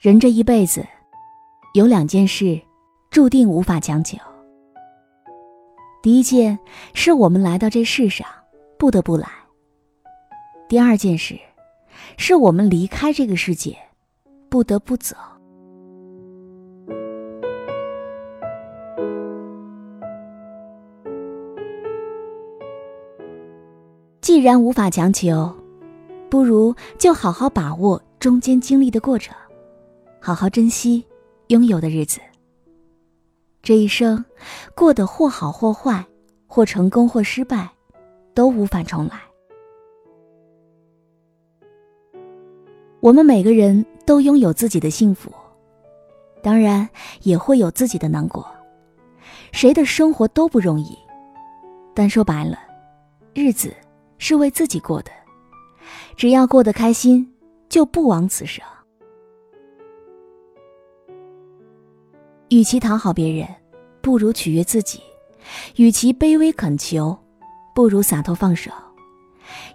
人这一辈子，有两件事，注定无法强求。第一件是我们来到这世上，不得不来；第二件事，是我们离开这个世界，不得不走。既然无法强求，不如就好好把握中间经历的过程。好好珍惜拥有的日子。这一生过得或好或坏，或成功或失败，都无法重来。我们每个人都拥有自己的幸福，当然也会有自己的难过。谁的生活都不容易，但说白了，日子是为自己过的，只要过得开心，就不枉此生。与其讨好别人，不如取悦自己；与其卑微恳求，不如洒脱放手。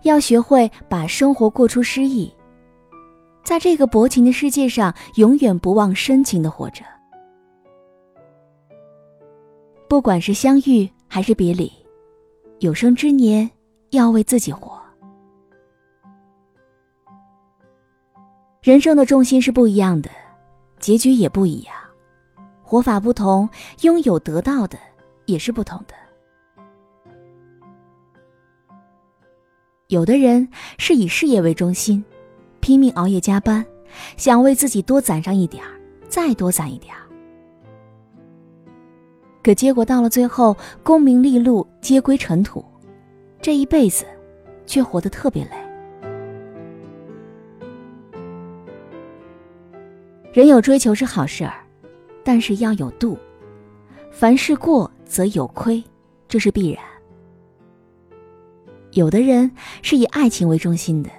要学会把生活过出诗意，在这个薄情的世界上，永远不忘深情的活着。不管是相遇还是别离，有生之年要为自己活。人生的重心是不一样的，结局也不一样。活法不同，拥有得到的也是不同的。有的人是以事业为中心，拼命熬夜加班，想为自己多攒上一点儿，再多攒一点儿。可结果到了最后，功名利禄皆归尘土，这一辈子却活得特别累。人有追求是好事儿。但是要有度，凡事过则有亏，这是必然。有的人是以爱情为中心的，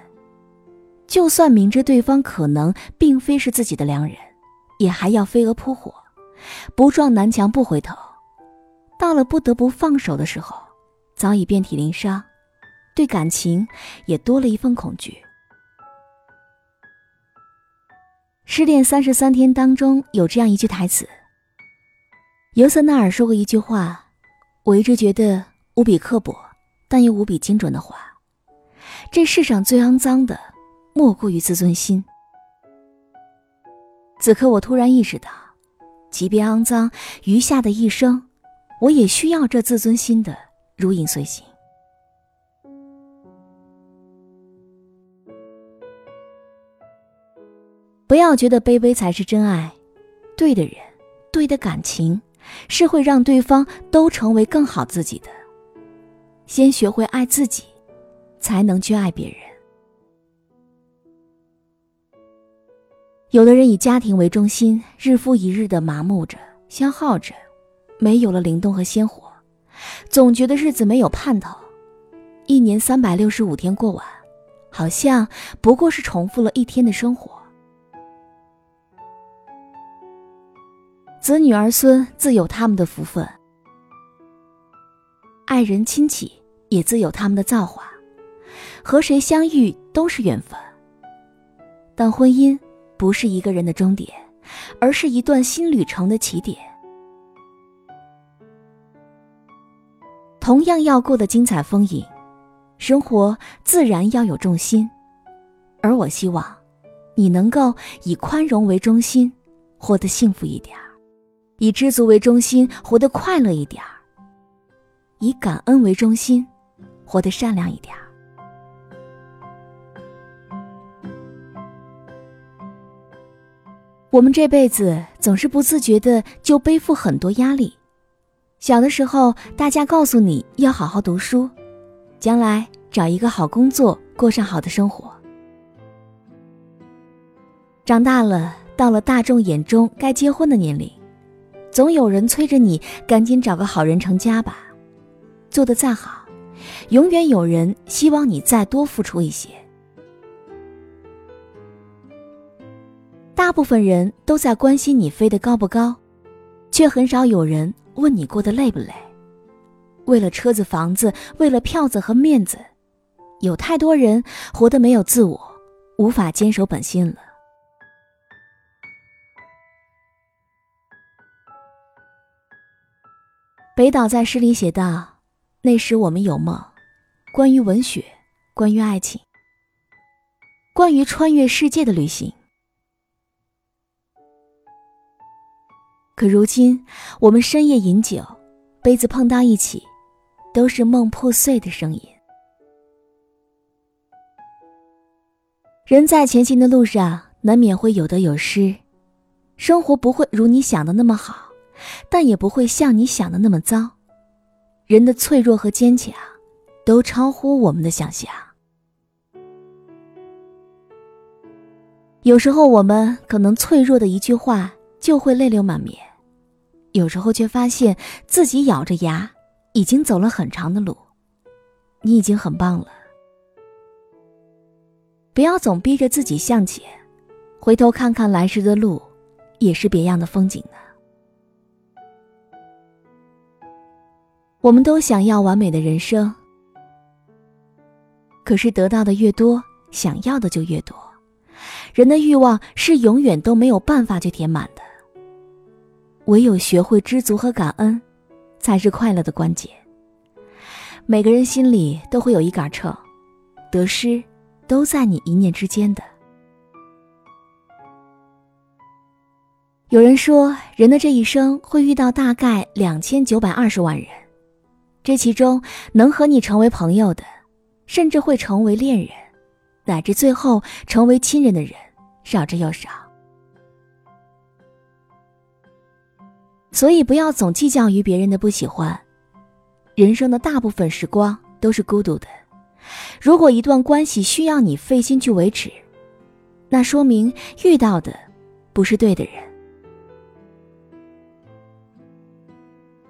就算明知对方可能并非是自己的良人，也还要飞蛾扑火，不撞南墙不回头。到了不得不放手的时候，早已遍体鳞伤，对感情也多了一份恐惧。失恋三十三天当中有这样一句台词，尤瑟纳尔说过一句话，我一直觉得无比刻薄，但又无比精准的话：这世上最肮脏的，莫过于自尊心。此刻我突然意识到，即便肮脏，余下的一生，我也需要这自尊心的如影随形。不要觉得卑微才是真爱，对的人，对的感情，是会让对方都成为更好自己的。先学会爱自己，才能去爱别人。有的人以家庭为中心，日复一日的麻木着、消耗着，没有了灵动和鲜活，总觉得日子没有盼头。一年三百六十五天过完，好像不过是重复了一天的生活。子女儿孙自有他们的福分，爱人亲戚也自有他们的造化，和谁相遇都是缘分。但婚姻不是一个人的终点，而是一段新旅程的起点。同样要过得精彩丰盈，生活自然要有重心。而我希望，你能够以宽容为中心，活得幸福一点；以知足为中心，活得快乐一点儿；以感恩为中心，活得善良一点儿。我们这辈子总是不自觉的就背负很多压力。小的时候，大家告诉你要好好读书，将来找一个好工作，过上好的生活。长大了，到了大众眼中该结婚的年龄，总有人催着你赶紧找个好人成家吧。做的再好，永远有人希望你再多付出一些。大部分人都在关心你飞得高不高，却很少有人问你过得累不累。为了车子、房子，为了票子和面子，有太多人活得没有自我，无法坚守本心了。北岛在诗里写道：“那时我们有梦，关于文学，关于爱情，关于穿越世界的旅行。”可如今，我们深夜饮酒，杯子碰到一起，都是梦破碎的声音。人在前行的路上，难免会有得有失，生活不会如你想的那么好，但也不会像你想的那么糟。人的脆弱和坚强，都超乎我们的想象。有时候，我们可能脆弱的一句话，就会泪流满面。有时候却发现自己咬着牙，已经走了很长的路。你已经很棒了。不要总逼着自己向前，回头看看来时的路，也是别样的风景呢。我们都想要完美的人生，可是得到的越多，想要的就越多。人的欲望是永远都没有办法去填满的。唯有学会知足和感恩，才是快乐的关键。每个人心里都会有一杆秤，得失都在你一念之间的。有人说，人的这一生会遇到大概两千九百二十万人，这其中能和你成为朋友的，甚至会成为恋人，乃至最后成为亲人的人，少之又少。所以，不要总计较于别人的不喜欢。人生的大部分时光都是孤独的。如果一段关系需要你费心去维持，那说明遇到的不是对的人。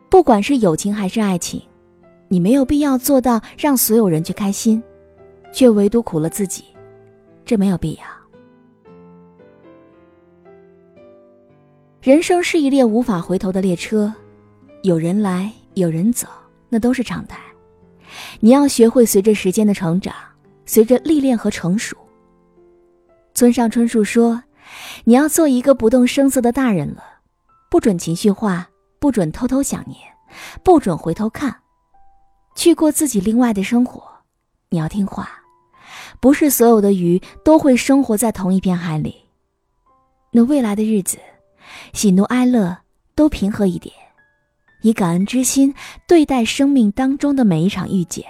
不管是友情还是爱情，你没有必要做到让所有人去开心，却唯独苦了自己，这没有必要。人生是一列无法回头的列车，有人来，有人走，那都是常态。你要学会随着时间的成长，随着历练和成熟。村上春树说：“你要做一个不动声色的大人了，不准情绪化，不准偷偷想念，不准回头看，去过自己另外的生活。你要听话，不是所有的鱼都会生活在同一片海里。那未来的日子。”喜怒哀乐都平和一点，以感恩之心对待生命当中的每一场遇见。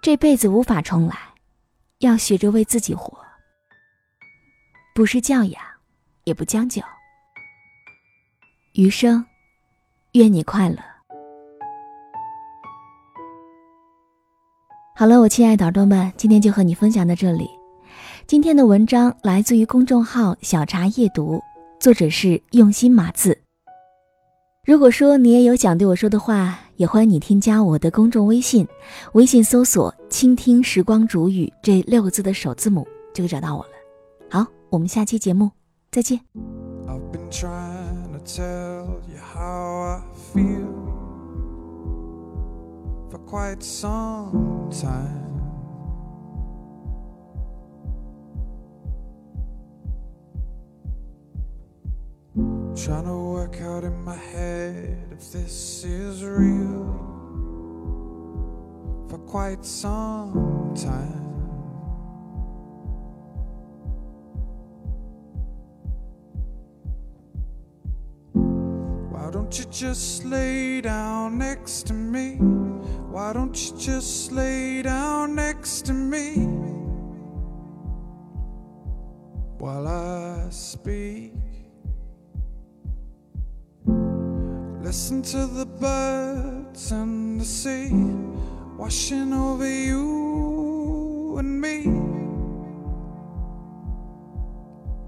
这辈子无法重来，要学着为自己活，不是教养，也不将就。余生，愿你快乐。好了，我亲爱的耳朵们，今天就和你分享到这里。今天的文章来自于公众号“小茶夜读”。作者是用心码字。如果说你也有想对我说的话，也欢迎你添加我的公众微信，微信搜索“倾听时光煮雨”这六个字的首字母，就可以找到我了。好，我们下期节目再见。Trying to work out in my head if this is real for quite some time. Why don't you just lay down next to me? Don't you just lay down next to me while I speak? Listen to the birds and the sea washing over you and me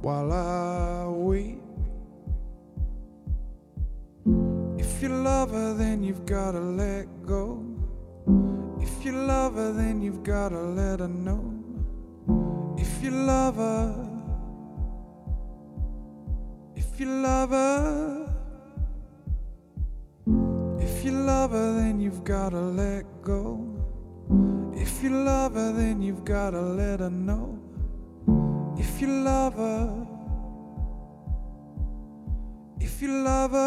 while I weep. If you love her, then you've gotta let go. If you love her, then you've gotta let her know. If you love her, if you love her, if you love her, then you've gotta let go. If you love her, then you've gotta let her know. If you love her, if you love her.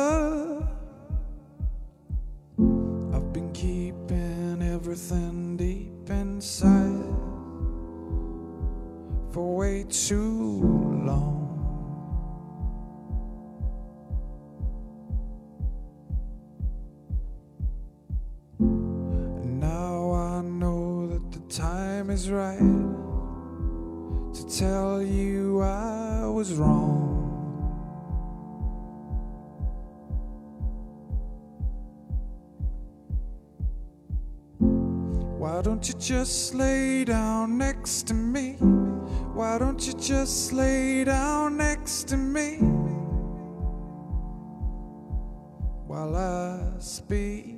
Time is right to tell you I was wrong. Why don't you just lay down next to me? Why don't you just lay down next to me while I speak?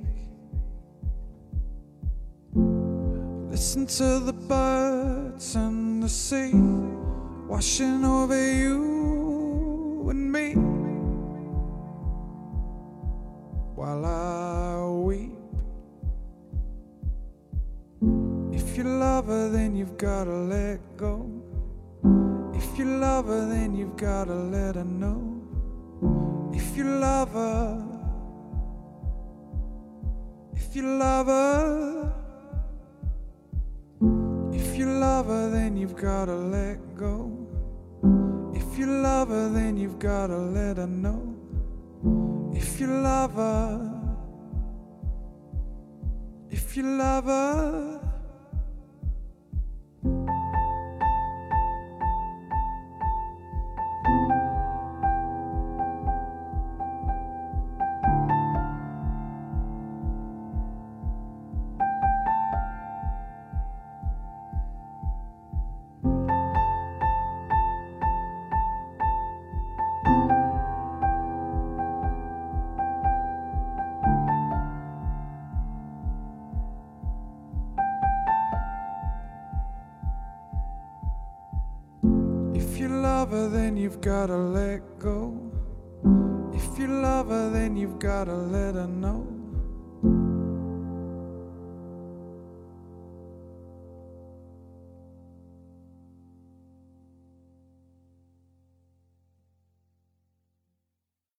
Listen to the birds and the sea washing over you and me while I weep. If you love her, then you've gotta let go. If you love her, then you've gotta let her know. If you love her, if you love her, if you love her, then you've gotta let go. If you love her, then you've gotta let her know. If you love her, if you love her. Love her, then you've gotta let go. If you love her, then you've gotta let her know.